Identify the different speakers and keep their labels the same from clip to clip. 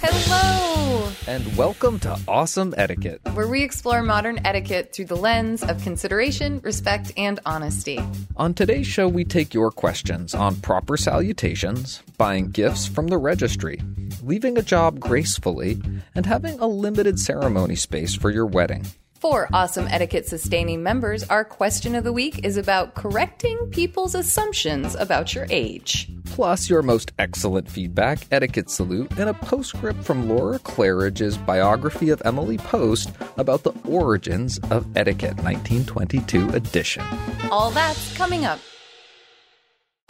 Speaker 1: Hello!
Speaker 2: And welcome to Awesome Etiquette.
Speaker 1: Where we explore modern etiquette through the lens of consideration, respect, and honesty.
Speaker 2: On today's show, we take your questions on proper salutations, buying gifts from the registry, leaving a job gracefully, and having a limited ceremony space for your wedding.
Speaker 1: For awesome etiquette sustaining members, our question of the week is about correcting people's assumptions about your age.
Speaker 2: Plus, your most excellent feedback, etiquette salute, and a postscript from Laura Claridge's biography of Emily Post about the origins of etiquette 1922 edition.
Speaker 1: All that's coming up.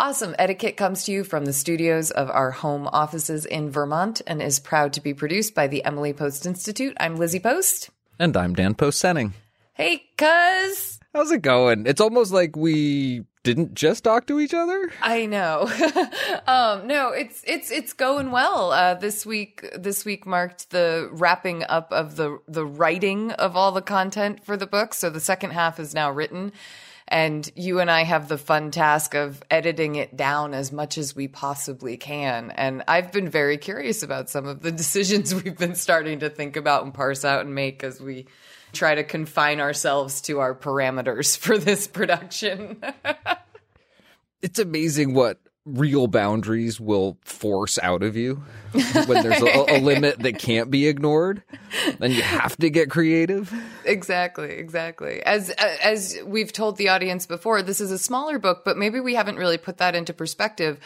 Speaker 1: Awesome Etiquette comes to you from the studios of our home offices in Vermont and is proud to be produced by the Emily Post Institute. I'm Lizzie Post.
Speaker 2: And I'm Dan Post Senning.
Speaker 1: Hey, cuz.
Speaker 2: How's it going? It's almost like we didn't just talk to each other.
Speaker 1: I know. um, no, it's it's it's going well. Uh, this week this week marked the wrapping up of the the writing of all the content for the book. So the second half is now written. And you and I have the fun task of editing it down as much as we possibly can. And I've been very curious about some of the decisions we've been starting to think about and parse out and make as we try to confine ourselves to our parameters for this production.
Speaker 2: it's amazing what real boundaries will force out of you. When there's a, a, limit that can't be ignored then you have to get creative.
Speaker 1: Exactly exactly. As uh, as we've told the audience before this is a smaller book but maybe we haven't really put that into perspective.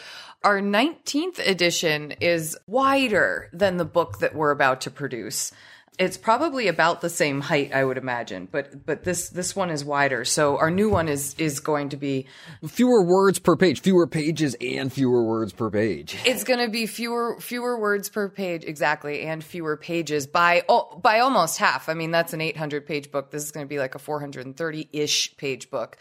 Speaker 1: Our 19th edition is wider than the book that we're about to produce it's probably about the same height, I would imagine, but but this this one is wider. So our new one is is going to be
Speaker 2: fewer words per page, fewer pages, and fewer words per page.
Speaker 1: It's going to be fewer fewer words per page, exactly, and fewer pages by oh, by almost half. I mean, that's an 800 page book. This is going to be like a 430 ish page book.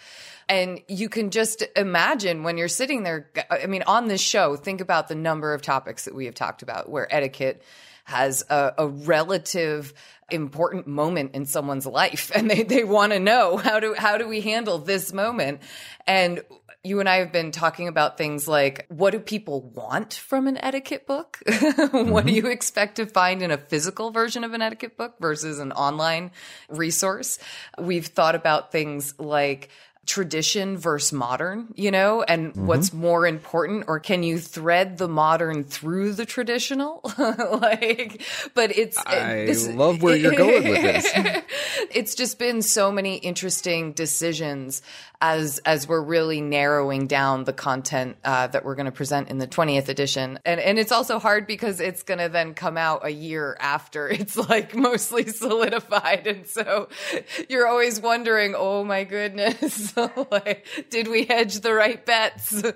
Speaker 1: And you can just imagine when you're sitting there. I mean, on this show, think about the number of topics that we have talked about where etiquette has a, a relative important moment in someone's life and they, they want to know how do how do we handle this moment and you and I have been talking about things like what do people want from an etiquette book? mm-hmm. What do you expect to find in a physical version of an etiquette book versus an online resource? We've thought about things like tradition versus modern, you know, and mm-hmm. what's more important, or can you thread the modern through the traditional? like, but it's,
Speaker 2: I this, love where you're going with this.
Speaker 1: it's just been so many interesting decisions as as we're really narrowing down the content uh, that we're going to present in the 20th edition and and it's also hard because it's going to then come out a year after it's like mostly solidified and so you're always wondering oh my goodness like, did we hedge the right bets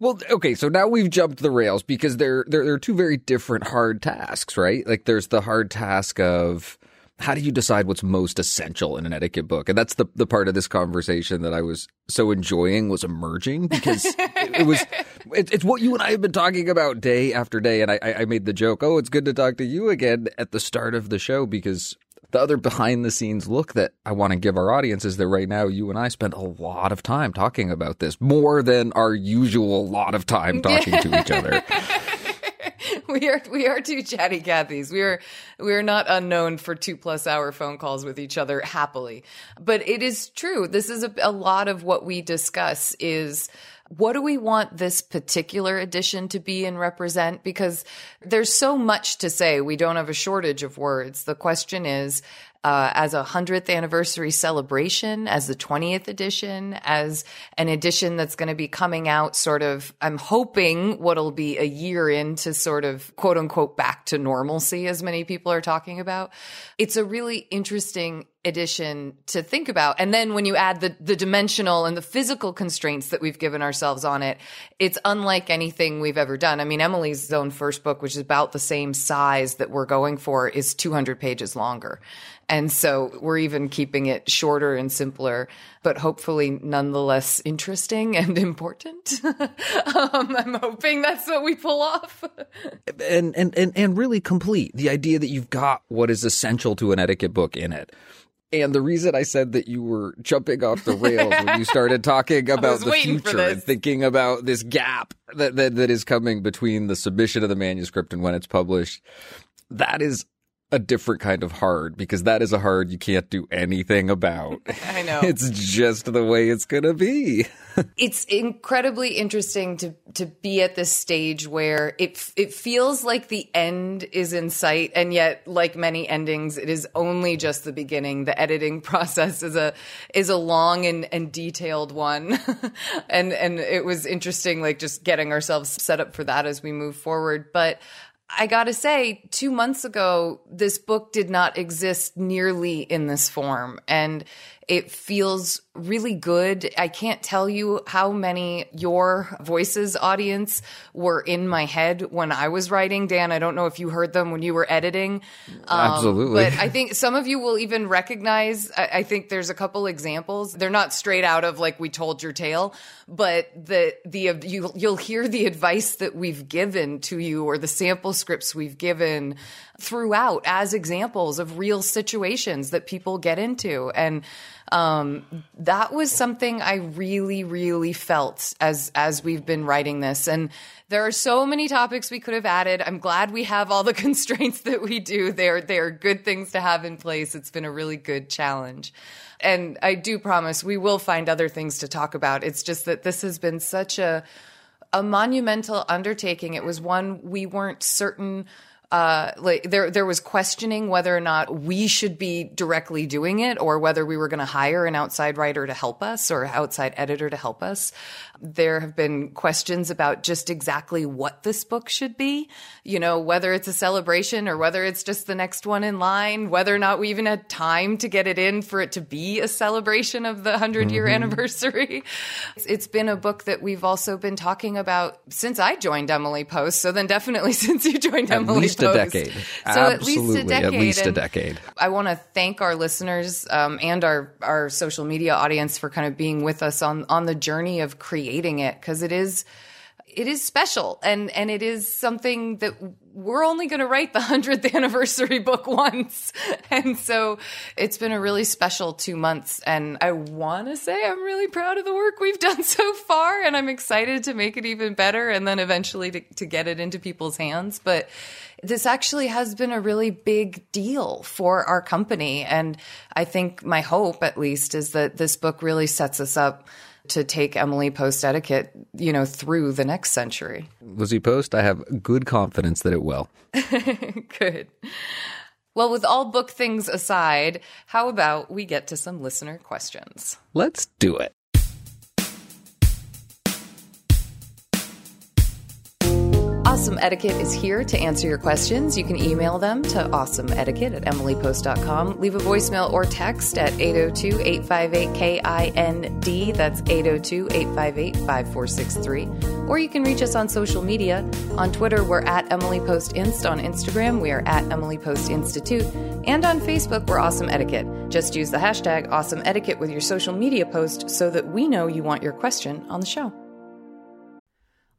Speaker 2: Well, okay, so now we've jumped the rails because they're, they're they're two very different hard tasks, right? Like there's the hard task of how do you decide what's most essential in an etiquette book? And that's the the part of this conversation that I was so enjoying was emerging because it, it, was it, it's what you and I have been talking about day after day. And I, I made the joke, oh, it's good to talk to you again at the start of the show because the other behind the scenes look that I want to give our audience is that right now you and I spend a lot of time talking about this more than our usual lot of time talking to each other.
Speaker 1: we are we are two chatty Cathys. We are we are not unknown for two plus hour phone calls with each other happily. But it is true. This is a, a lot of what we discuss is what do we want this particular edition to be and represent? Because there's so much to say. We don't have a shortage of words. The question is, uh, as a 100th anniversary celebration, as the 20th edition, as an edition that's going to be coming out sort of, I'm hoping what'll be a year into sort of quote unquote back to normalcy, as many people are talking about. It's a really interesting edition to think about. And then when you add the, the dimensional and the physical constraints that we've given ourselves on it, it's unlike anything we've ever done. I mean, Emily's own first book, which is about the same size that we're going for, is 200 pages longer. And so we're even keeping it shorter and simpler, but hopefully nonetheless interesting and important. um, I'm hoping that's what we pull off.
Speaker 2: and, and, and, and really complete the idea that you've got what is essential to an etiquette book in it. And the reason I said that you were jumping off the rails when you started talking about the future and thinking about this gap that, that, that is coming between the submission of the manuscript and when it's published, that is a different kind of hard because that is a hard you can't do anything about.
Speaker 1: I know.
Speaker 2: It's just the way it's going to be.
Speaker 1: it's incredibly interesting to to be at this stage where it it feels like the end is in sight and yet like many endings it is only just the beginning. The editing process is a is a long and and detailed one. and and it was interesting like just getting ourselves set up for that as we move forward, but I gotta say, two months ago, this book did not exist nearly in this form. And it feels really good. I can't tell you how many your voices audience were in my head when I was writing. Dan, I don't know if you heard them when you were editing.
Speaker 2: Um, Absolutely.
Speaker 1: But I think some of you will even recognize, I, I think there's a couple examples. They're not straight out of like we told your tale, but the, the, you, you'll hear the advice that we've given to you or the sample scripts we've given throughout as examples of real situations that people get into. And um, that was something I really, really felt as as we've been writing this. And there are so many topics we could have added. I'm glad we have all the constraints that we do. They're they're good things to have in place. It's been a really good challenge. And I do promise we will find other things to talk about. It's just that this has been such a a monumental undertaking. It was one we weren't certain uh, like there there was questioning whether or not we should be directly doing it or whether we were going to hire an outside writer to help us or outside editor to help us. There have been questions about just exactly what this book should be, you know, whether it's a celebration or whether it's just the next one in line, whether or not we even had time to get it in for it to be a celebration of the 100 year mm-hmm. anniversary. It's, been a book that we've also been talking about since I joined Emily Post. So then definitely since you joined
Speaker 2: At
Speaker 1: Emily
Speaker 2: Post
Speaker 1: a
Speaker 2: decade. So Absolutely, at least a decade. At least a decade.
Speaker 1: I want to thank our listeners um, and our our social media audience for kind of being with us on on the journey of creating it because it is it is special and and it is something that we're only going to write the 100th anniversary book once. And so it's been a really special 2 months and I want to say I'm really proud of the work we've done so far and I'm excited to make it even better and then eventually to, to get it into people's hands. But this actually has been a really big deal for our company and I think my hope at least is that this book really sets us up to take Emily Post etiquette, you know, through the next century.
Speaker 2: Lizzie Post, I have good confidence that it will.
Speaker 1: good. Well, with all book things aside, how about we get to some listener questions?
Speaker 2: Let's do it.
Speaker 1: Awesome Etiquette is here to answer your questions. You can email them to awesomeetiquette at emilypost.com. Leave a voicemail or text at 802 858 KIND. That's 802 858 5463. Or you can reach us on social media. On Twitter, we're at Emily Post Inst. On Instagram, we are at Emily Post Institute. And on Facebook, we're Awesome Etiquette. Just use the hashtag Awesome Etiquette with your social media post so that we know you want your question on the show.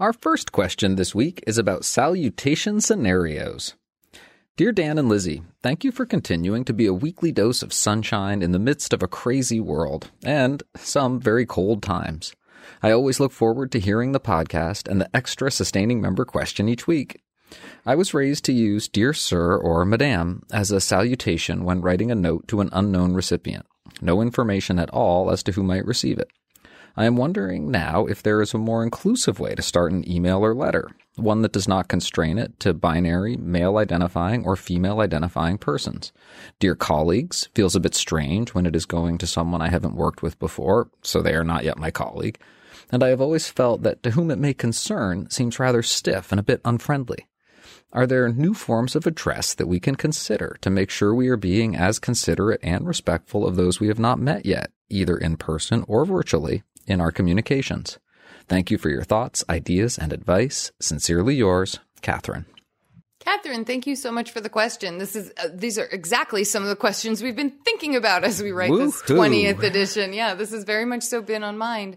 Speaker 2: Our first question this week is about salutation scenarios. Dear Dan and Lizzie, thank you for continuing to be a weekly dose of sunshine in the midst of a crazy world and some very cold times. I always look forward to hearing the podcast and the extra sustaining member question each week. I was raised to use Dear Sir or Madam as a salutation when writing a note to an unknown recipient. No information at all as to who might receive it. I am wondering now if there is a more inclusive way to start an email or letter, one that does not constrain it to binary, male identifying, or female identifying persons. Dear colleagues feels a bit strange when it is going to someone I haven't worked with before, so they are not yet my colleague. And I have always felt that to whom it may concern seems rather stiff and a bit unfriendly. Are there new forms of address that we can consider to make sure we are being as considerate and respectful of those we have not met yet, either in person or virtually, in our communications. Thank you for your thoughts, ideas, and advice. Sincerely yours, Catherine.
Speaker 1: Catherine, thank you so much for the question. This is uh, these are exactly some of the questions we've been thinking about as we write Woo-hoo. this 20th edition. Yeah, this has very much so been on mind.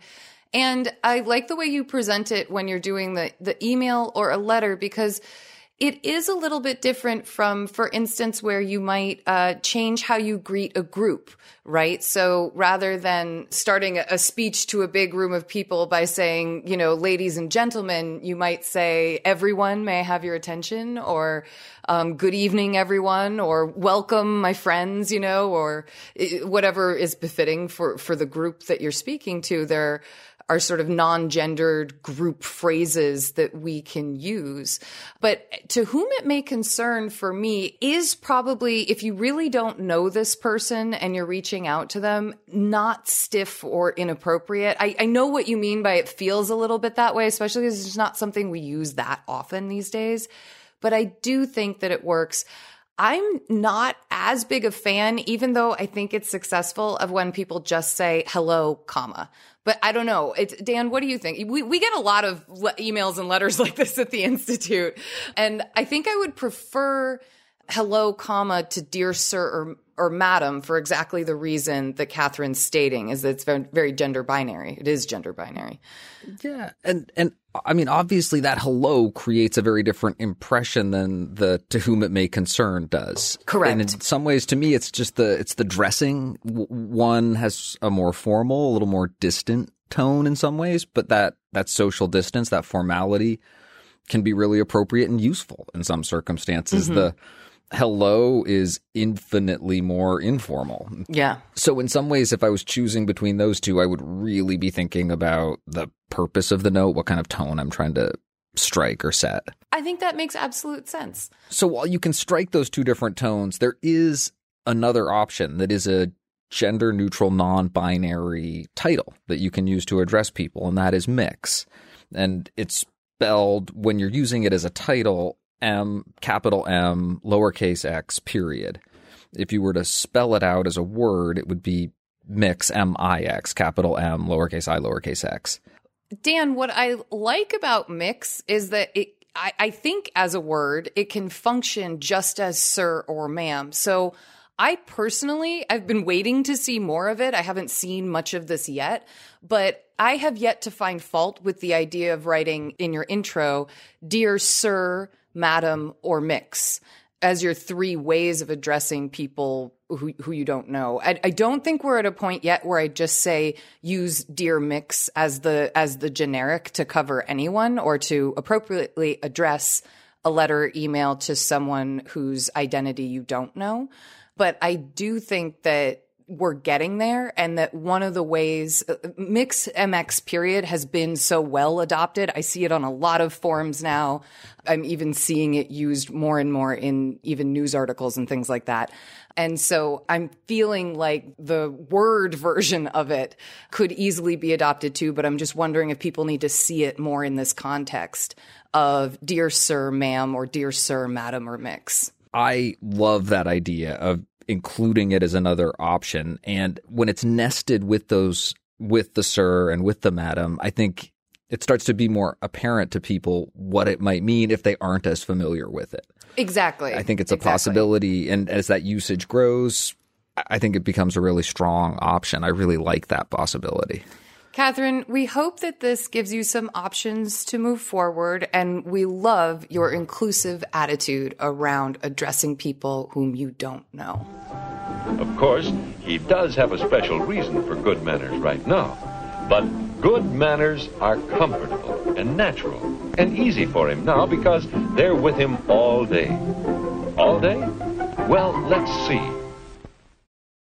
Speaker 1: And I like the way you present it when you're doing the the email or a letter because it is a little bit different from, for instance, where you might uh, change how you greet a group, right? So rather than starting a speech to a big room of people by saying, you know, ladies and gentlemen, you might say, everyone, may I have your attention? Or, um, good evening, everyone, or welcome, my friends, you know, or eh, whatever is befitting for, for the group that you're speaking to. There, are sort of non-gendered group phrases that we can use. But to whom it may concern for me is probably if you really don't know this person and you're reaching out to them, not stiff or inappropriate. I, I know what you mean by it feels a little bit that way, especially because it's not something we use that often these days. But I do think that it works. I'm not as big a fan, even though I think it's successful, of when people just say hello, comma. But I don't know. It's, Dan, what do you think? We, we get a lot of le- emails and letters like this at the Institute. And I think I would prefer hello, comma to dear sir or, or madam for exactly the reason that Catherine's stating is that it's very, very gender binary. It is gender binary.
Speaker 2: Yeah. And, and I mean, obviously that hello creates a very different impression than the to whom it may concern does.
Speaker 1: Correct.
Speaker 2: And in some ways, to me, it's just the, it's the dressing. One has a more formal, a little more distant tone in some ways, but that, that social distance, that formality can be really appropriate and useful in some circumstances. Mm-hmm. The, hello is infinitely more informal.
Speaker 1: Yeah.
Speaker 2: So in some ways, if I was choosing between those two, I would really be thinking about the purpose of the note, what kind of tone I'm trying to strike or set.
Speaker 1: I think that makes absolute sense.
Speaker 2: So while you can strike those two different tones, there is another option that is a gender neutral non binary title that you can use to address people, and that is mix. And it's spelled when you're using it as a title M, capital M, lowercase x, period. If you were to spell it out as a word, it would be mix M I X, capital M, lowercase i, lowercase x.
Speaker 1: Dan, what I like about mix is that it I, I think as a word, it can function just as sir or ma'am. So I personally, I've been waiting to see more of it. I haven't seen much of this yet, but I have yet to find fault with the idea of writing in your intro, dear sir, madam, or mix as your three ways of addressing people who, who you don't know. I, I don't think we're at a point yet where I just say use dear mix as the as the generic to cover anyone or to appropriately address a letter email to someone whose identity you don't know. But I do think that we're getting there and that one of the ways uh, mix mx period has been so well adopted. I see it on a lot of forums now. I'm even seeing it used more and more in even news articles and things like that. And so i'm feeling like the word version of it could easily be adopted too but i'm just wondering if people need to see it more in this context of dear sir ma'am or dear sir madam or mix.
Speaker 2: I love that idea of including it as another option. And when it's nested with those, with the sir and with the madam, I think it starts to be more apparent to people what it might mean if they aren't as familiar with it.
Speaker 1: Exactly.
Speaker 2: I think it's a
Speaker 1: exactly.
Speaker 2: possibility. And as that usage grows, I think it becomes a really strong option. I really like that possibility.
Speaker 1: Catherine, we hope that this gives you some options to move forward, and we love your inclusive attitude around addressing people whom you don't know.
Speaker 3: Of course, he does have a special reason for good manners right now. But good manners are comfortable and natural and easy for him now because they're with him all day. All day? Well, let's see.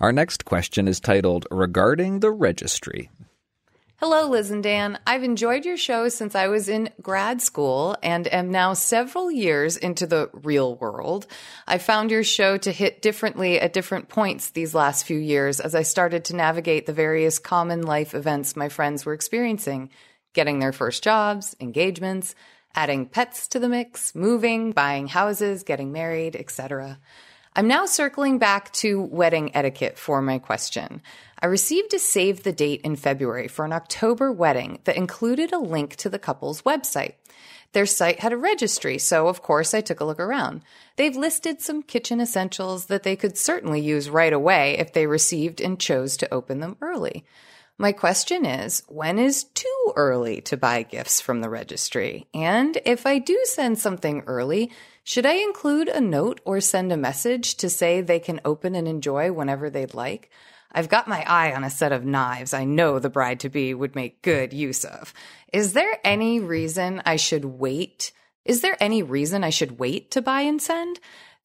Speaker 2: Our next question is titled Regarding the Registry.
Speaker 1: Hello, Liz and Dan. I've enjoyed your show since I was in grad school and am now several years into the real world. I found your show to hit differently at different points these last few years as I started to navigate the various common life events my friends were experiencing getting their first jobs, engagements, adding pets to the mix, moving, buying houses, getting married, etc. I'm now circling back to wedding etiquette for my question. I received a save the date in February for an October wedding that included a link to the couple's website. Their site had a registry, so of course I took a look around. They've listed some kitchen essentials that they could certainly use right away if they received and chose to open them early. My question is, when is too early to buy gifts from the registry? And if I do send something early, should I include a note or send a message to say they can open and enjoy whenever they'd like? I've got my eye on a set of knives I know the bride to be would make good use of. Is there any reason I should wait? Is there any reason I should wait to buy and send?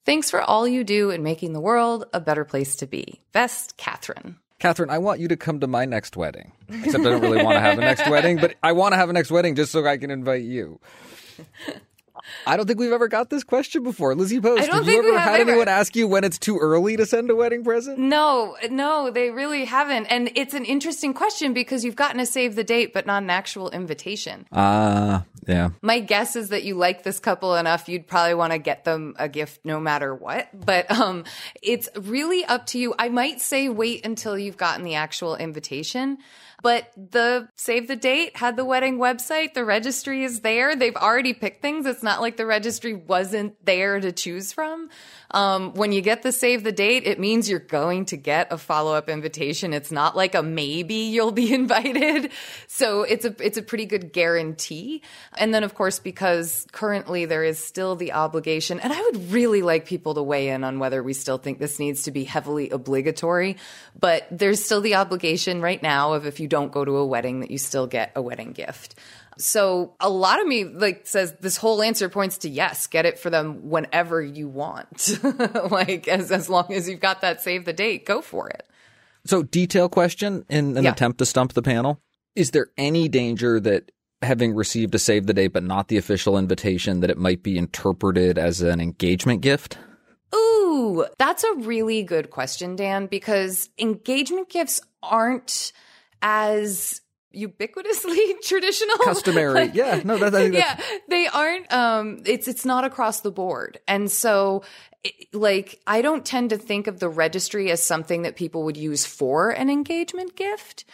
Speaker 1: Thanks for all you do in making the world a better place to be. Best, Catherine.
Speaker 2: Catherine, I want you to come to my next wedding. Except I don't really want to have a next wedding, but I want to have a next wedding just so I can invite you. I don't think we've ever got this question before. Lizzie Post,
Speaker 1: I don't
Speaker 2: have
Speaker 1: think
Speaker 2: you
Speaker 1: we
Speaker 2: ever
Speaker 1: have
Speaker 2: had
Speaker 1: ever.
Speaker 2: anyone ask you when it's too early to send a wedding present?
Speaker 1: No, no, they really haven't. And it's an interesting question because you've gotten to save the date, but not an actual invitation.
Speaker 2: Ah, uh, yeah.
Speaker 1: My guess is that you like this couple enough, you'd probably want to get them a gift no matter what. But um, it's really up to you. I might say wait until you've gotten the actual invitation. But the save the date had the wedding website. The registry is there. They've already picked things. It's not like the registry wasn't there to choose from. Um, when you get the save the date, it means you're going to get a follow up invitation. It's not like a maybe you'll be invited. So it's a, it's a pretty good guarantee. And then of course, because currently there is still the obligation, and I would really like people to weigh in on whether we still think this needs to be heavily obligatory, but there's still the obligation right now of if you don't go to a wedding that you still get a wedding gift. So a lot of me like says this whole answer points to yes, get it for them whenever you want. like as as long as you've got that save the date, go for it.
Speaker 2: So, detail question in an
Speaker 1: Yeah.
Speaker 2: attempt to stump the panel. Is there any danger that having received a save the date but not the official invitation that it might be interpreted as an engagement gift?
Speaker 1: Ooh, that's a really good question, Dan, because engagement gifts aren't as ubiquitously traditional.
Speaker 2: Customary.
Speaker 1: Like-
Speaker 2: Yeah, no, that- that's-
Speaker 1: yeah they aren't um it's it's not across the board. And so it- like i don't tend to think of the registry as something that people would use for an engagement gift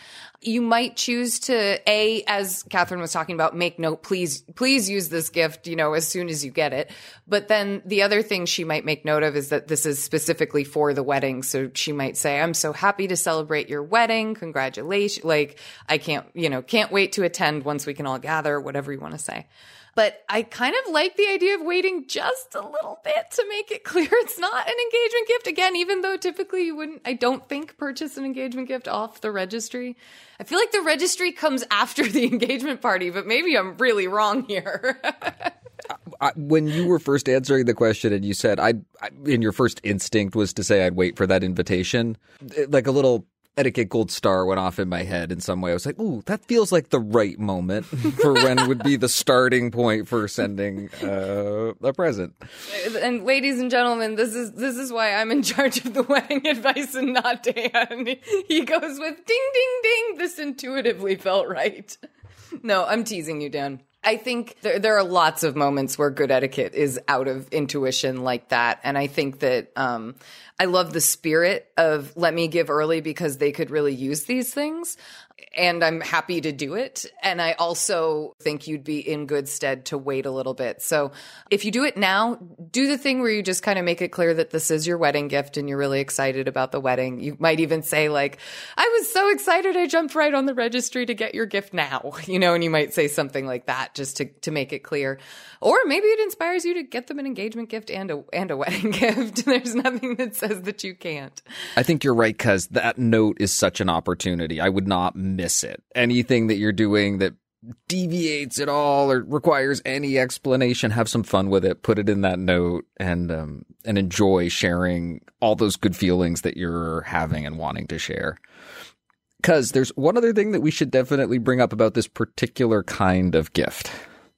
Speaker 1: you might choose to a as catherine was talking about make note please please use this gift you know as soon as you get it. But then the other thing she might make note of is that this is specifically for the wedding. So she might say i'm so happy to celebrate your wedding. Congratulations like i can't you know can't wait to attend once we can all gather whatever you want to say but I kind of like the idea of waiting just a little bit to make it clear it's not an engagement gift. Again, even though typically you wouldn't, I don't think, purchase an engagement gift off the registry. I feel like the registry comes after the engagement party, but maybe I'm really wrong here.
Speaker 2: When you were first answering the question and you said I, I in your first instinct was to say I'd wait for that invitation, like a little etiquette gold star went off in my head in some way. I was like, "Ooh, that feels like the right moment for when would be the starting point for sending uh, a present."
Speaker 1: and ladies and gentlemen, this is this is why I'm in charge of the wedding advice and not Dan. He goes with ding ding ding. This intuitively felt right. No, I'm teasing you, Dan. I think there, there are lots of moments where good etiquette is out of intuition like that. And I think that um, I love the spirit of let me give early because they could really use these things. And I'm happy to do it. And I also think you'd be in good stead to wait a little bit. So if you do it now, do the thing where you just kind of make it clear that this is your wedding gift and you're really excited about the wedding. You might even say, like, I was so excited I jumped right on the registry to get your gift now, you know, and you might say something like that just to, to make it clear. Or maybe it inspires you to get them an engagement gift and a, and a wedding gift. There's nothing that says that you can't.
Speaker 2: I think you're right because that note is such an opportunity. I would not miss it. Anything that you're doing that deviates at all or requires any explanation, have some fun with it. Put it in that note and um, and enjoy sharing all those good feelings that you're having and wanting to share. Because there's one other thing that we should definitely bring up about this particular kind of gift.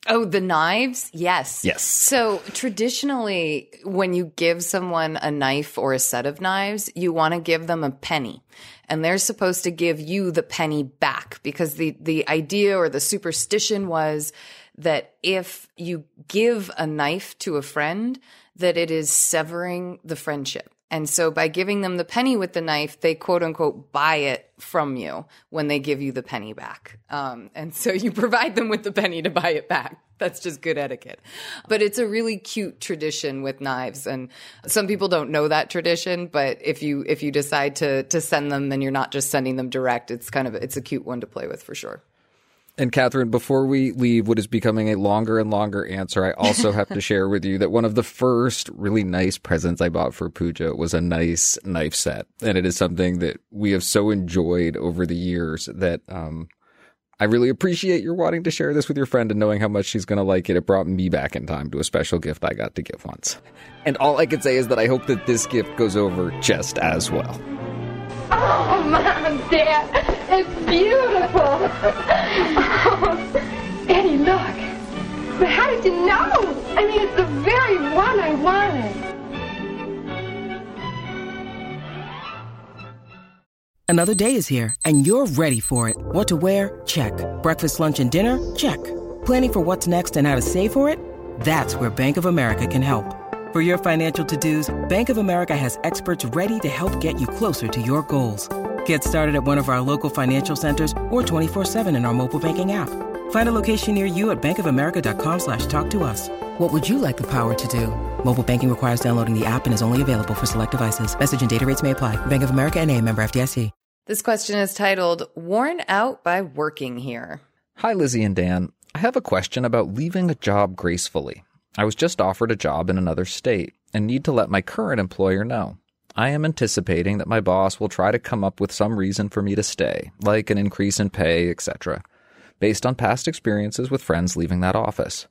Speaker 1: Oh, the knives? Yes.
Speaker 2: Yes.
Speaker 1: So traditionally, when you give someone a knife or a set of knives, you want to give them a penny. And they're supposed to give you the penny back because the, the idea or the superstition was that if you give a knife to a friend, that it is severing the friendship. And so by giving them the penny with the knife, they quote unquote buy it from you when they give you the penny back. Um, and so you provide them with the penny to buy it back. That's just good etiquette. But it's a really cute tradition with knives. And some people don't know that tradition, but if you, if you decide to, to send them, then you're not just sending them direct. It's kind of, it's a cute one to play with for sure.
Speaker 2: And Catherine, before we leave what is becoming a longer and longer answer, I also have to share with you that one of the first really nice presents I bought for Pooja was a nice knife set. And it is something that we have so enjoyed over the years that um, I really appreciate your wanting to share this with your friend and knowing how much she's going to like it. It brought me back in time to a special gift I got to give once. And all I can say is that I hope that this gift goes over just as well.
Speaker 4: Oh, Mom, Dad, it's beautiful. Oh, Eddie, look. But how did you know? I mean, it's the very one I wanted.
Speaker 5: Another day is here, and you're ready for it. What to wear? Check. Breakfast, lunch, and dinner? Check. Planning for what's next and how to save for it? That's where Bank of America can help. For your financial to-dos, Bank of America has experts ready to help get you closer to your goals. Get started at one of our local financial centers or 24-7 in our mobile banking app. Find a location near you at bankofamerica.com slash talk to us. What would you like the power to do? Mobile banking requires downloading the app and is only available for select devices. Message and data rates may apply. Bank of America and a member FDIC.
Speaker 1: This question is titled Worn Out by Working Here.
Speaker 2: Hi, Lizzie and Dan. I have a question about leaving a job gracefully. I was just offered a job in another state and need to let my current employer know. I am anticipating that my boss will try to come up with some reason for me to stay, like an increase in pay, etc., based on past experiences with friends leaving that office.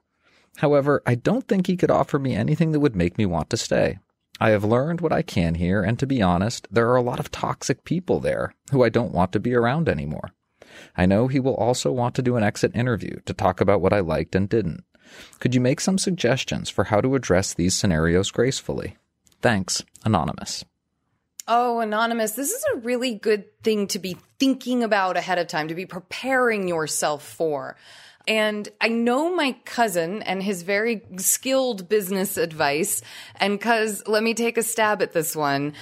Speaker 2: However, I don't think he could offer me anything that would make me want to stay. I have learned what I can here, and to be honest, there are a lot of toxic people there who I don't want to be around anymore. I know he will also want to do an exit interview to talk about what I liked and didn't. Could you make some suggestions for how to address these scenarios gracefully? Thanks, Anonymous.
Speaker 1: Oh, Anonymous, this is a really good thing to be thinking about ahead of time, to be preparing yourself for. And I know my cousin and his very skilled business advice. And cuz let me take a stab at this one.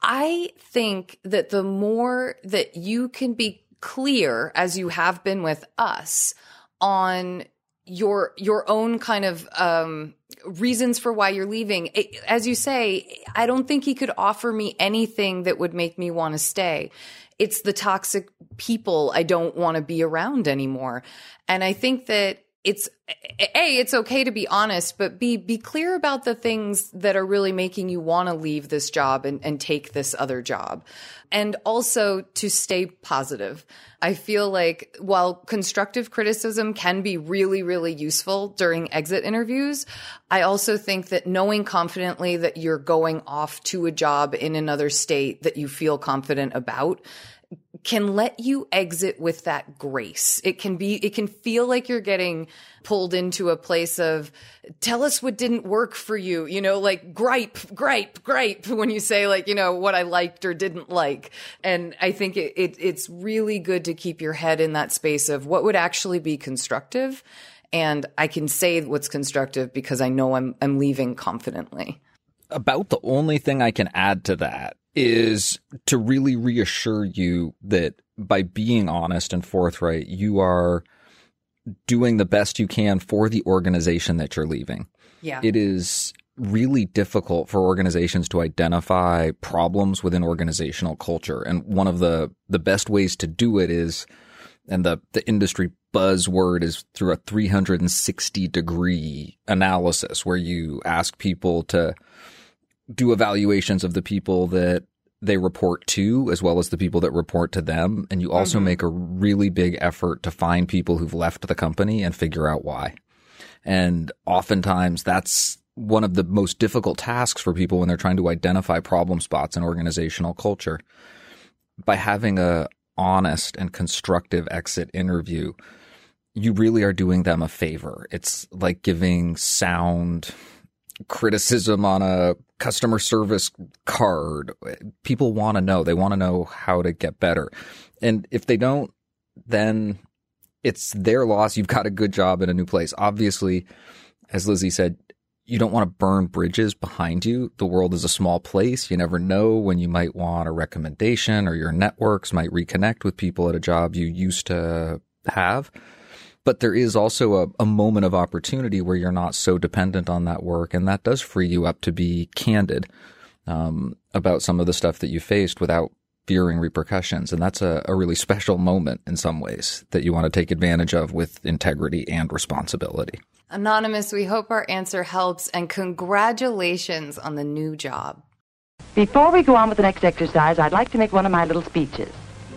Speaker 1: I think that the more that you can be clear as you have been with us on your your own kind of um, reasons for why you're leaving. As you say, I don't think he could offer me anything that would make me want to stay it's the toxic people I don't want to be around anymore. And I think that it's a it's okay to be honest but b be clear about the things that are really making you want to leave this job and, and take this other job. And also to stay positive. I feel like while constructive criticism can be really really useful during exit interviews i also think that knowing confidently that you're going off to a job in another state that you feel confident about can let you exit with that grace. It can be, it can feel like you're getting pulled into a place of tell us what didn't work for you, you know, like gripe, gripe, gripe when you say like, you know, what I liked or didn't like. And I think it, it it's really good to keep your head in that space of what would actually be constructive. And I can say what's constructive because I know I'm, I'm leaving confidently.
Speaker 2: About the only thing I can add to that is to really reassure you that by being honest and forthright, you are doing the best you can for the organization that you're leaving.
Speaker 1: Yeah.
Speaker 2: It is really difficult for organizations to identify problems within organizational culture. And one of the, the best ways to do it is, and the, the industry buzzword is through a 360 degree analysis where you ask people to do evaluations of the people that they report to as well as the people that report to them. And you also mm-hmm. make a really big effort to find people who've left the company and figure out why. And oftentimes that's one of the most difficult tasks for people when they're trying to identify problem spots in organizational culture. By having a honest and constructive exit interview, you really are doing them a favor. It's like giving sound criticism on a customer service card. People want to know. They want to know how to get better. And if they don't, then it's their loss. You've got a good job in a new place. Obviously, as Lizzie said, you don't want to burn bridges behind you. The world is a small place. You never know when you might want a recommendation or your networks might reconnect with people at a job you used to have. But there is also a, a moment of opportunity where you're not so dependent on that work. And that does free you up to be candid um, about some of the stuff that you faced without fearing repercussions. And that's a, a really special moment in some ways that you want to take advantage of with integrity and responsibility.
Speaker 1: Anonymous, we hope our answer helps and congratulations on the new job.
Speaker 6: Before we go on with the next exercise, I'd like to make one of my little speeches.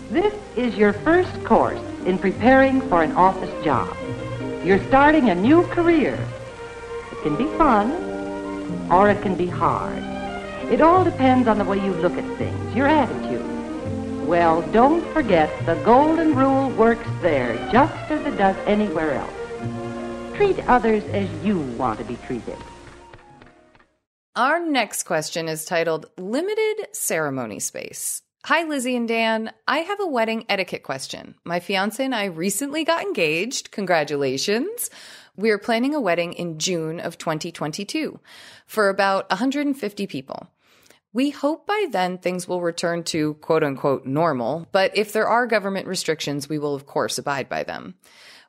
Speaker 6: This is your first course in preparing for an office job. You're starting a new career. It can be fun or it can be hard. It all depends on the way you look at things, your attitude. Well, don't forget the golden rule works there just as it does anywhere else. Treat others as you want to be treated.
Speaker 1: Our next question is titled Limited Ceremony Space. Hi, Lizzie and Dan. I have a wedding etiquette question. My fiance and I recently got engaged. Congratulations. We are planning a wedding in June of 2022 for about 150 people. We hope by then things will return to quote unquote normal, but if there are government restrictions, we will of course abide by them.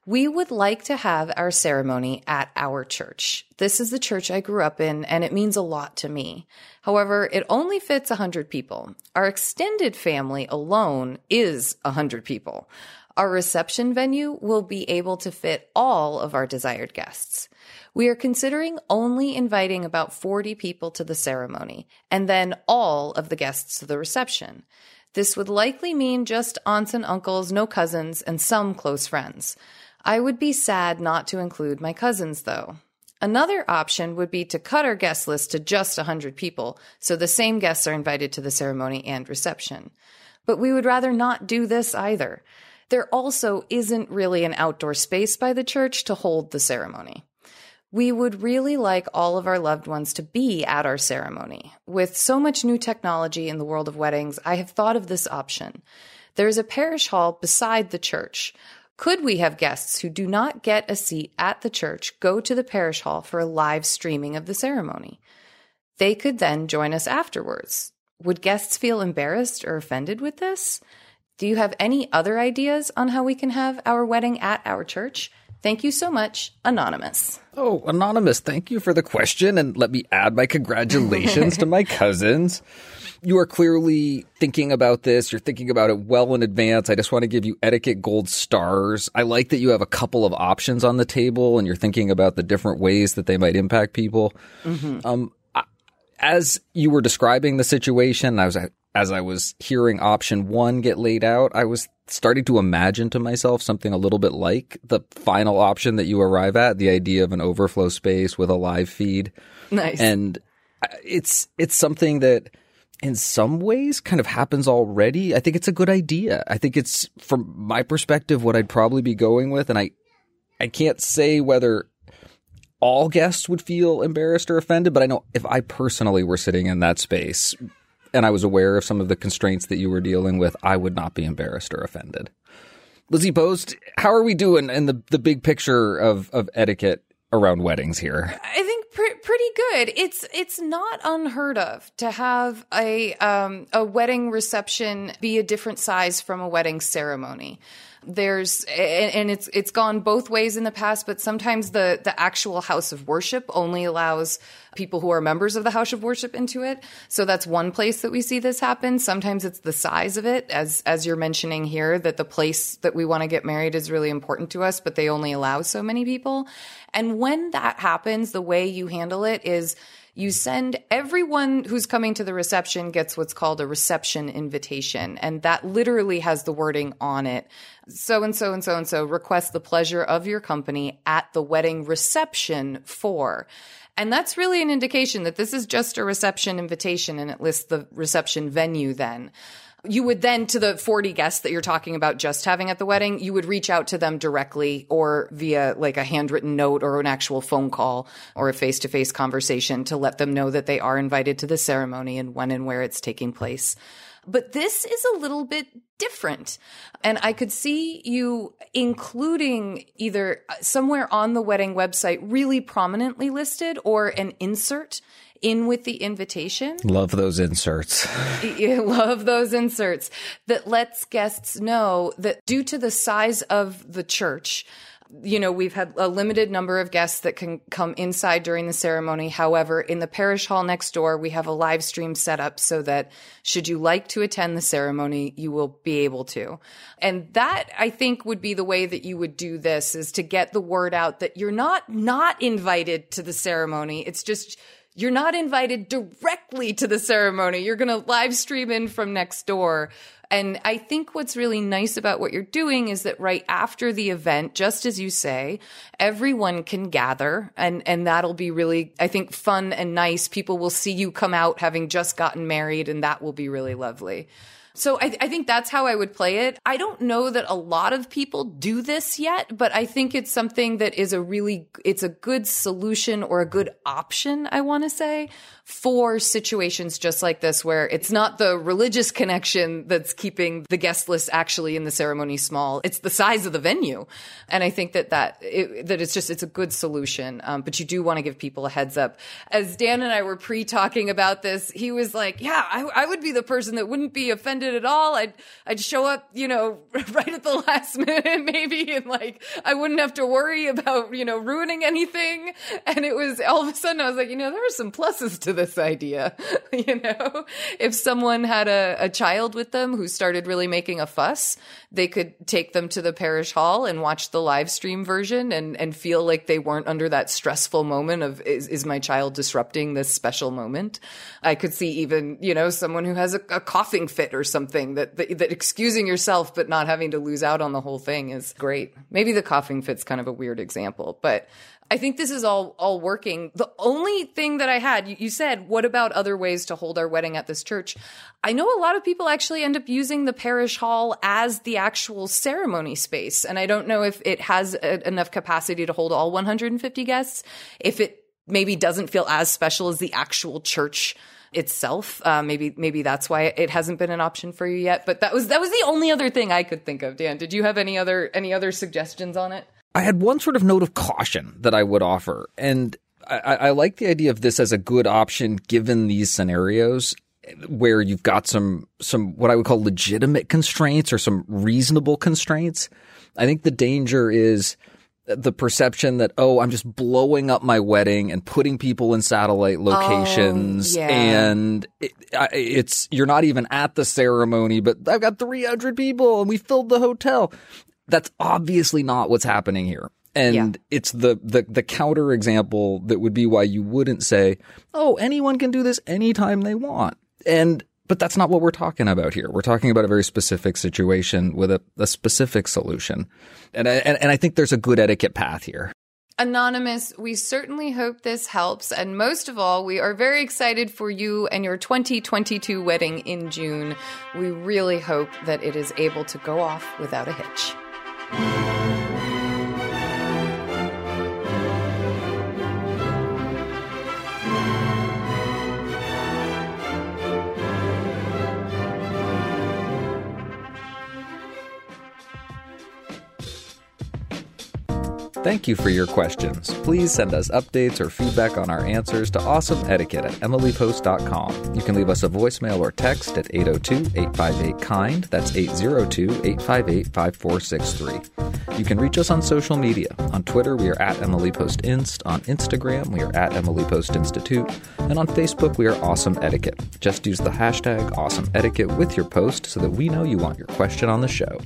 Speaker 1: We would like to have our ceremony at our church. This is the church I grew up in, and it means a lot to me. However, it only fits 100 people. Our extended family alone is 100 people. Our reception venue will be able to fit all of our desired guests. We are considering only inviting about 40 people to the ceremony, and then all of the guests to the reception. This would likely mean just aunts and uncles, no cousins, and some close friends. I would be sad not to include my cousins, though. Another option would be to cut our guest list to just 100 people, so the same guests are invited to the ceremony and reception. But we would rather not do this either. There also isn't really an outdoor space by the church to hold the ceremony. We would really like all of our loved ones to be at our ceremony. With so much new technology in the world of weddings, I have thought of this option. There's a parish hall beside the church. Could we have guests who do not get a seat at the church go to the parish hall for a live streaming of the ceremony? They could then join us afterwards. Would guests feel embarrassed or offended with this? Do you have any other ideas on how we can have our wedding at our church? Thank you so much, Anonymous.
Speaker 2: Oh, Anonymous, thank you for the question. And let me add my congratulations to my cousins. You are clearly thinking about this. You're thinking about it well in advance. I just want to give you etiquette gold stars. I like that you have a couple of options on the table and you're thinking about the different ways that they might impact people. Mm-hmm. Um, as you were describing the situation, I was as I was hearing option one get laid out, I was starting to imagine to myself something a little bit like the final option that you arrive at, the idea of an overflow space with a live feed.
Speaker 1: Nice.
Speaker 2: And uh, it's it's something that in some ways kind of happens already. I think it's a good idea. I think it's from my perspective what I'd probably be going with and I I can't say whether all guests would feel embarrassed or offended, but I know if I personally were sitting in that space and I was aware of some of the constraints that you were dealing with, I would not be embarrassed or offended. Lizzie Post, how are we doing in the, the big picture of, of etiquette around weddings here?
Speaker 1: I think pre- pretty good. It's it's not unheard of to have a um, a wedding reception be a different size from a wedding ceremony there's and it's it's gone both ways in the past but sometimes the the actual house of worship only allows people who are members of the house of worship into it. So that's one place that we see this happen. Sometimes it's the size of it as as you're mentioning here that the place that we want to get married is really important to us but they only allow so many people. And when that happens the way you handle it is you send everyone who's coming to the reception gets what's called a reception invitation. And that literally has the wording on it. So and so and so and so request the pleasure of your company at the wedding reception for. And that's really an indication that this is just a reception invitation and it lists the reception venue then you would then to the 40 guests that you're talking about just having at the wedding, you would reach out to them directly or via like a handwritten note or an actual phone call or a face to face conversation to let them know that they are invited to the ceremony and when and where it's taking place. But this is a little bit different. And I could see you including either uh, somewhere on the wedding website really prominently listed or an insert in with the invitation.
Speaker 2: Love those inserts.
Speaker 1: love those inserts that lets guests know that due to the size of the church, you know, we've had a limited number of guests that can come inside during the ceremony. However, in the parish hall next door, we have a live stream set up so that should you like to attend the ceremony, you will be able to. And that I think would be the way that you would do this is to get the word out that you're not not invited to the ceremony. It's just you're not invited directly to the ceremony. You're going to live stream in from next door. And I think what's really nice about what you're doing is that right after the event, just as you say, everyone can gather and, and that'll be really, I think, fun and nice. People will see you come out having just gotten married and that will be really lovely. So I, I, think that's how I would play it. I don't know that a lot of people do this yet, but I think it's something that is a really, it's a good solution or a good option, I want to say, for situations just like this, where it's not the religious connection that's keeping the guest list actually in the ceremony small. It's the size of the venue. And I think that that, it, that it's just, it's a good solution. Um, but you do want to give people a heads up. As Dan and I were pre talking about this, he was like, yeah, I, I would be the person that wouldn't be offended at all. I'd, I'd show up, you know, right at the last minute maybe. And like, I wouldn't have to worry about, you know, ruining anything. And it was all of a sudden I was like, you know, there are some pluses to this idea. you know, if someone had a, a child with them who started really making a fuss, they could take them to the parish hall and watch the live stream version and, and feel like they weren't under that stressful moment of, is, is my child disrupting this special moment? I could see even, you know, someone who has a, a coughing fit or something that, that that excusing yourself but not having to lose out on the whole thing is great. Maybe the coughing fit's kind of a weird example, but I think this is all all working. The only thing that I had, you, you, said, what about other ways to hold our wedding at this church? I know a lot of people actually end up using the parish hall as the actual ceremony space, and I don't know if it has a, enough capacity to hold all 150 guests. If it maybe doesn't feel as special as the actual church itself. Uh, maybe maybe that's why it hasn't been an option for you yet. But that was that was the only other thing I could think of. Dan, did you have any other any other suggestions on it?
Speaker 2: I had one sort of note of caution that I would offer, and I, I like the idea of this as a good option given these scenarios where you've got some some what I would call legitimate constraints or some reasonable constraints. I think the danger is the perception that oh i'm just blowing up my wedding and putting people in satellite oh, locations
Speaker 1: oh, yeah.
Speaker 2: and it, it's you're not even at the ceremony but i've got 300 people and we filled the hotel that's obviously not what's happening here and yeah. it's the, the the counter example that would be why you wouldn't say oh anyone can do this anytime they want and but that's not what we're talking about here. We're talking about a very specific situation with a, a specific solution. And I, and, and I think there's a good etiquette path here.
Speaker 1: Anonymous, we certainly hope this helps. And most of all, we are very excited for you and your 2022 wedding in June. We really hope that it is able to go off without a hitch
Speaker 2: thank you Thank you for your questions. Please send us updates or feedback on our answers to awesomeetiquette at emilypost.com. You can leave us a voicemail or text at 802 858 KIND. That's 802 858 5463. You can reach us on social media. On Twitter, we are at Emily Post Inst. On Instagram, we are at Emily Post Institute. And on Facebook, we are Awesome Etiquette. Just use the hashtag Awesome Etiquette with your post so that we know you want your question on the show.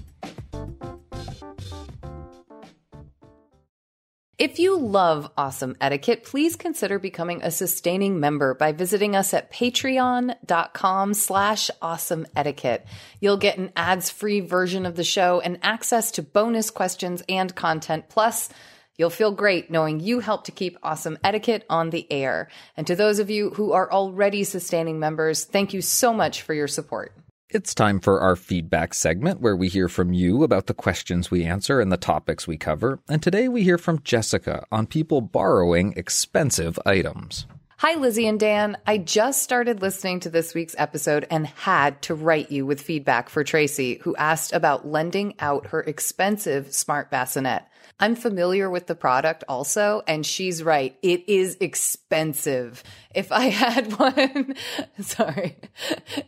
Speaker 1: Love awesome etiquette, please consider becoming a sustaining member by visiting us at patreon.com slash awesome etiquette. You'll get an ads-free version of the show and access to bonus questions and content. Plus, You'll feel great knowing you help to keep awesome etiquette on the air. And to those of you who are already sustaining members, thank you so much for your support.
Speaker 2: It's time for our feedback segment where we hear from you about the questions we answer and the topics we cover. And today we hear from Jessica on people borrowing expensive items.
Speaker 1: Hi, Lizzie and Dan. I just started listening to this week's episode and had to write you with feedback for Tracy, who asked about lending out her expensive smart bassinet. I'm familiar with the product also, and she's right. It is expensive. If I had one, sorry,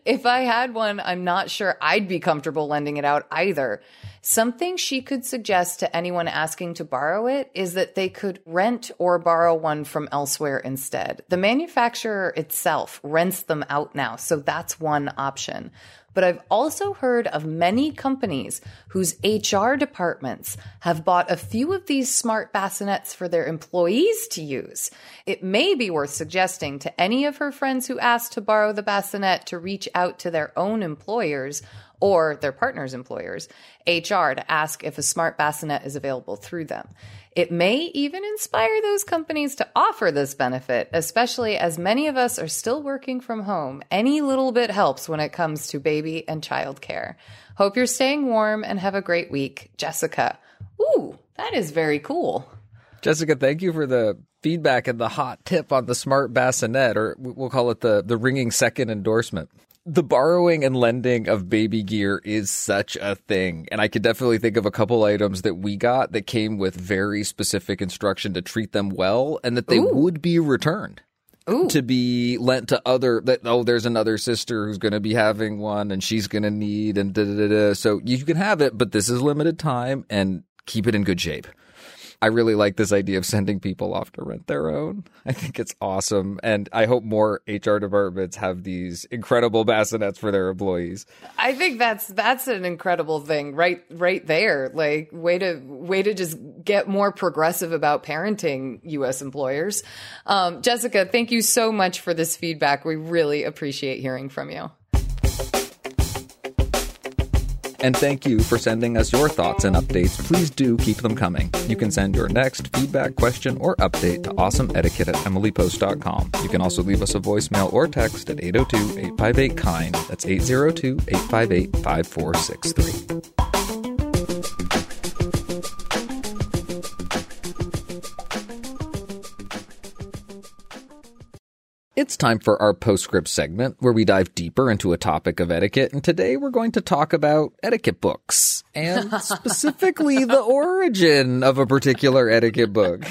Speaker 1: if I had one, I'm not sure I'd be comfortable lending it out either. Something she could suggest to anyone asking to borrow it is that they could rent or borrow one from elsewhere instead. The manufacturer itself rents them out now, so that's one option. But I've also heard of many companies whose HR departments have bought a few of these smart bassinets for their employees to use. It may be worth suggesting to any of her friends who ask to borrow the bassinet to reach out to their own employers or their partner's employers, HR, to ask if a smart bassinet is available through them. It may even inspire those companies to offer this benefit, especially as many of us are still working from home. Any little bit helps when it comes to baby and child care. Hope you're staying warm and have a great week. Jessica. Ooh, that is very cool.
Speaker 2: Jessica, thank you for the feedback and the hot tip on the smart bassinet, or we'll call it the, the ringing second endorsement the borrowing and lending of baby gear is such a thing. And I could definitely think of a couple items that we got that came with very specific instruction to treat them well and that they Ooh. would be returned.
Speaker 1: Ooh.
Speaker 2: To be lent to other that oh there's another sister who's going to be having one and she's going to need and da da da. So you can have it, but this is limited time and keep it in good shape. I really like this idea of sending people off to rent their own. I think it's awesome. And I hope more HR departments have these incredible bassinets for their employees.
Speaker 1: I think that's that's an incredible thing right right there. Like way to way to just get more progressive about parenting US employers. Um, Jessica, thank you so much for this feedback. We really appreciate hearing from you.
Speaker 2: And thank you for sending us your thoughts and updates. Please do keep them coming. You can send your next feedback, question, or update to awesomeetiquette at emilypost.com. You can also leave us a voicemail or text at 802 858 KIND. That's 802 858 5463. It's time for our postscript segment where we dive deeper into a topic of etiquette. And today we're going to talk about etiquette books and specifically the origin of a particular etiquette book.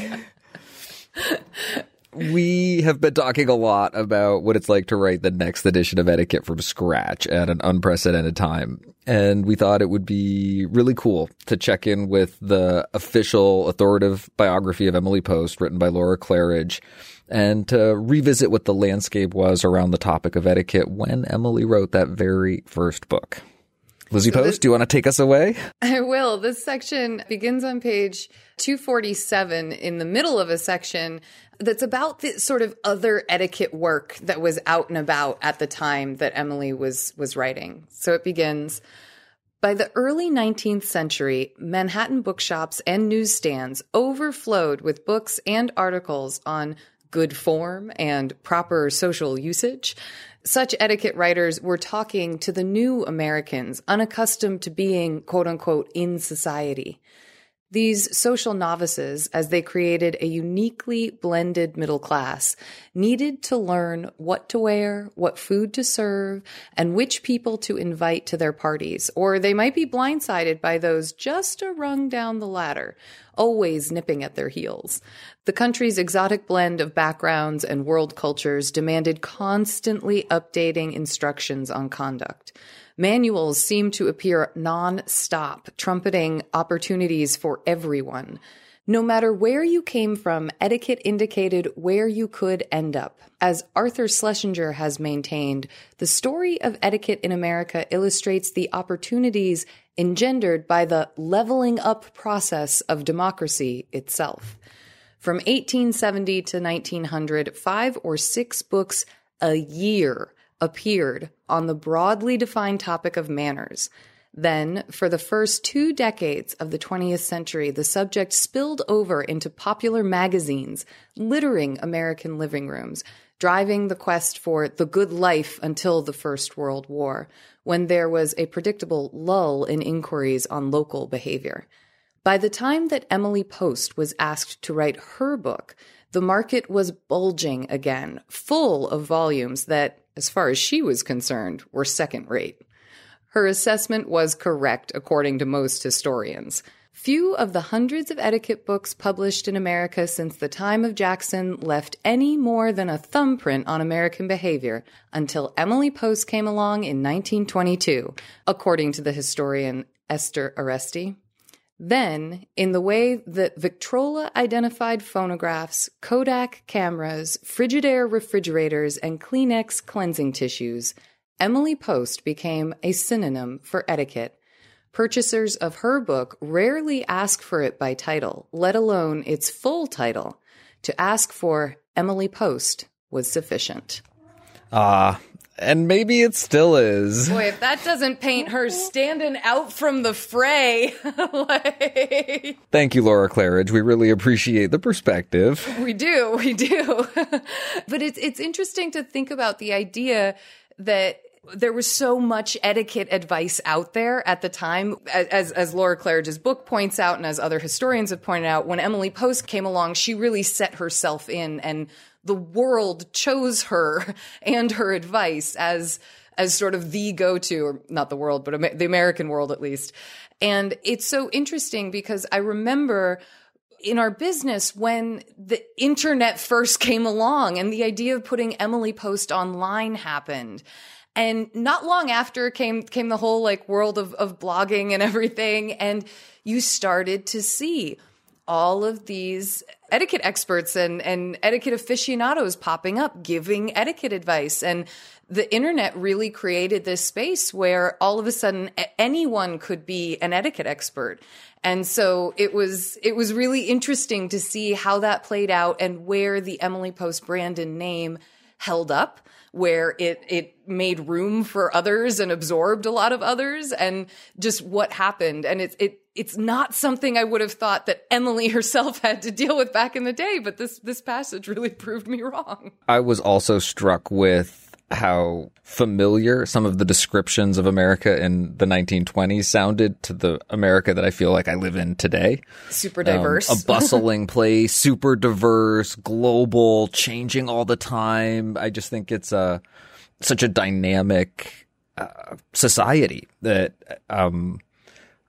Speaker 2: We have been talking a lot about what it's like to write the next edition of etiquette from scratch at an unprecedented time. And we thought it would be really cool to check in with the official authoritative biography of Emily Post written by Laura Claridge and to revisit what the landscape was around the topic of etiquette when Emily wrote that very first book. Lizzie so Post, this, do you want to take us away?
Speaker 1: I will. This section begins on page 247 in the middle of a section that's about the sort of other etiquette work that was out and about at the time that Emily was was writing. So it begins by the early 19th century, Manhattan bookshops and newsstands overflowed with books and articles on good form and proper social usage. Such etiquette writers were talking to the new Americans, unaccustomed to being quote unquote in society. These social novices, as they created a uniquely blended middle class, needed to learn what to wear, what food to serve, and which people to invite to their parties, or they might be blindsided by those just a rung down the ladder, always nipping at their heels. The country's exotic blend of backgrounds and world cultures demanded constantly updating instructions on conduct. Manuals seem to appear non-stop, trumpeting opportunities for everyone. No matter where you came from, etiquette indicated where you could end up. As Arthur Schlesinger has maintained, the story of etiquette in America illustrates the opportunities engendered by the leveling up process of democracy itself. From 1870 to 1900, five or six books a year appeared on the broadly defined topic of manners. Then, for the first two decades of the 20th century, the subject spilled over into popular magazines, littering American living rooms, driving the quest for the good life until the First World War, when there was a predictable lull in inquiries on local behavior. By the time that Emily Post was asked to write her book, the market was bulging again, full of volumes that as far as she was concerned, were second rate. Her assessment was correct, according to most historians. Few of the hundreds of etiquette books published in America since the time of Jackson left any more than a thumbprint on American behavior until Emily Post came along in 1922, according to the historian Esther Aresty. Then, in the way that Victrola identified phonographs, Kodak cameras, Frigidaire refrigerators, and Kleenex cleansing tissues, Emily Post became a synonym for etiquette. Purchasers of her book rarely ask for it by title, let alone its full title. To ask for Emily Post was sufficient.
Speaker 2: Ah, and maybe it still is.
Speaker 1: Boy, if that doesn't paint her standing out from the fray. like...
Speaker 2: Thank you, Laura Claridge. We really appreciate the perspective.
Speaker 1: We do, we do. but it's it's interesting to think about the idea that there was so much etiquette advice out there at the time, as as Laura Claridge's book points out, and as other historians have pointed out. When Emily Post came along, she really set herself in and the world chose her and her advice as as sort of the go-to or not the world but the American world at least and it's so interesting because I remember in our business when the internet first came along and the idea of putting Emily Post online happened. And not long after came came the whole like world of, of blogging and everything. And you started to see all of these etiquette experts and, and etiquette aficionados popping up giving etiquette advice. And the internet really created this space where all of a sudden anyone could be an etiquette expert. And so it was, it was really interesting to see how that played out and where the Emily Post brand and name held up where it it made room for others and absorbed a lot of others and just what happened and it's it it's not something I would have thought that Emily herself had to deal with back in the day but this this passage really proved me wrong.
Speaker 2: I was also struck with how familiar some of the descriptions of America in the 1920s sounded to the America that I feel like I live in today.
Speaker 1: Super diverse.
Speaker 2: Um, a bustling place, super diverse, global, changing all the time. I just think it's a such a dynamic uh, society that um,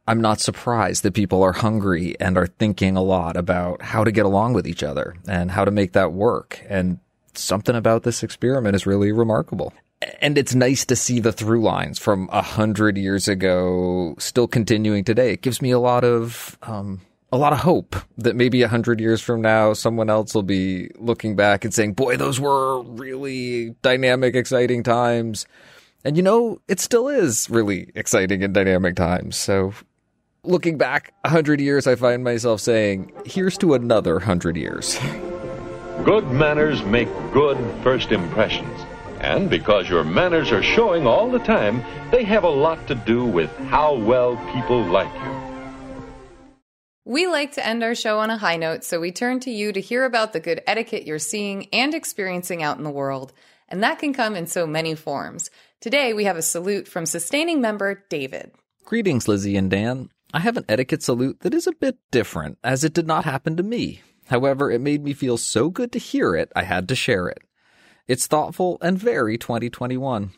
Speaker 2: I'm not surprised that people are hungry and are thinking a lot about how to get along with each other and how to make that work. And something about this experiment is really remarkable. And it's nice to see the through lines from a hundred years ago still continuing today. It gives me a lot of, um, a lot of hope that maybe a hundred years from now, someone else will be looking back and saying, boy, those were really dynamic, exciting times. And you know, it still is really exciting and dynamic times. So looking back a hundred years, I find myself saying, here's to another hundred years.
Speaker 3: Good manners make good first impressions. And because your manners are showing all the time, they have a lot to do with how well people like you.
Speaker 1: We like to end our show on a high note, so we turn to you to hear about the good etiquette you're seeing and experiencing out in the world. And that can come in so many forms. Today, we have a salute from sustaining member David.
Speaker 2: Greetings, Lizzie and Dan. I have an etiquette salute that is a bit different, as it did not happen to me. However, it made me feel so good to hear it, I had to share it. It's thoughtful and very 2021.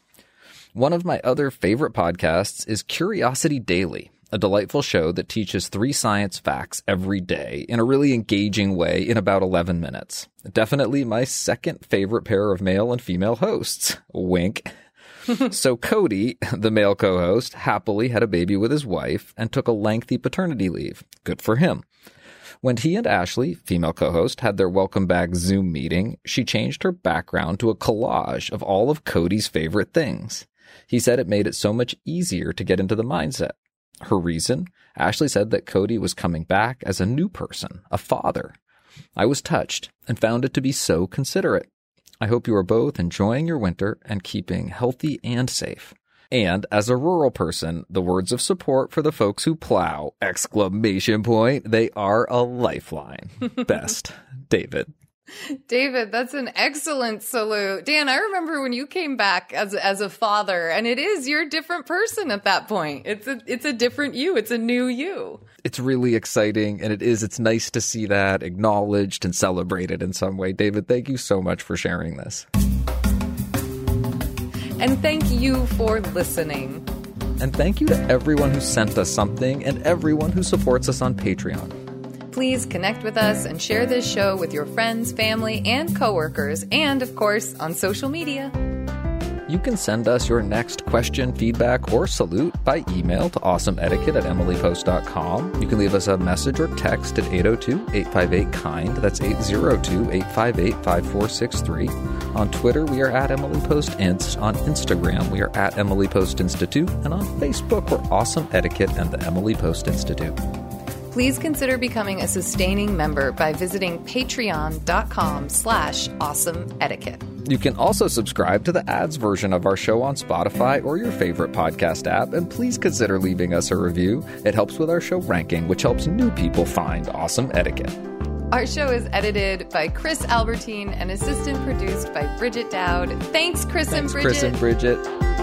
Speaker 2: One of my other favorite podcasts is Curiosity Daily, a delightful show that teaches three science facts every day in a really engaging way in about 11 minutes. Definitely my second favorite pair of male and female hosts. Wink. so Cody, the male co-host, happily had a baby with his wife and took a lengthy paternity leave. Good for him. When he and Ashley, female co-host, had their welcome back Zoom meeting, she changed her background to a collage of all of Cody's favorite things. He said it made it so much easier to get into the mindset. Her reason? Ashley said that Cody was coming back as a new person, a father. I was touched and found it to be so considerate. I hope you are both enjoying your winter and keeping healthy and safe. And as a rural person, the words of support for the folks who plow, exclamation point, they are a lifeline. Best, David.
Speaker 1: David, that's an excellent salute. Dan, I remember when you came back as as a father, and it is you're a different person at that point. It's a it's a different you. It's a new you.
Speaker 2: It's really exciting, and it is. It's nice to see that acknowledged and celebrated in some way. David, thank you so much for sharing this.
Speaker 1: And thank you for listening.
Speaker 2: And thank you to everyone who sent us something and everyone who supports us on Patreon.
Speaker 1: Please connect with us and share this show with your friends, family, and coworkers, and of course, on social media.
Speaker 2: You can send us your next question, feedback, or salute by email to awesomeetiquette at emilypost.com. You can leave us a message or text at 802 858 KIND. That's 802 858 5463. On Twitter, we are at Emily Post Inst. On Instagram, we are at Emily Post Institute. And on Facebook, we're Awesome Etiquette and the Emily Post Institute.
Speaker 1: Please consider becoming a sustaining member by visiting patreon.com slash awesome etiquette.
Speaker 2: You can also subscribe to the ads version of our show on Spotify or your favorite podcast app, and please consider leaving us a review. It helps with our show ranking, which helps new people find awesome etiquette.
Speaker 1: Our show is edited by Chris Albertine and assistant produced by Bridget Dowd. Thanks, Chris
Speaker 2: Thanks,
Speaker 1: and Bridget.
Speaker 2: Chris and Bridget.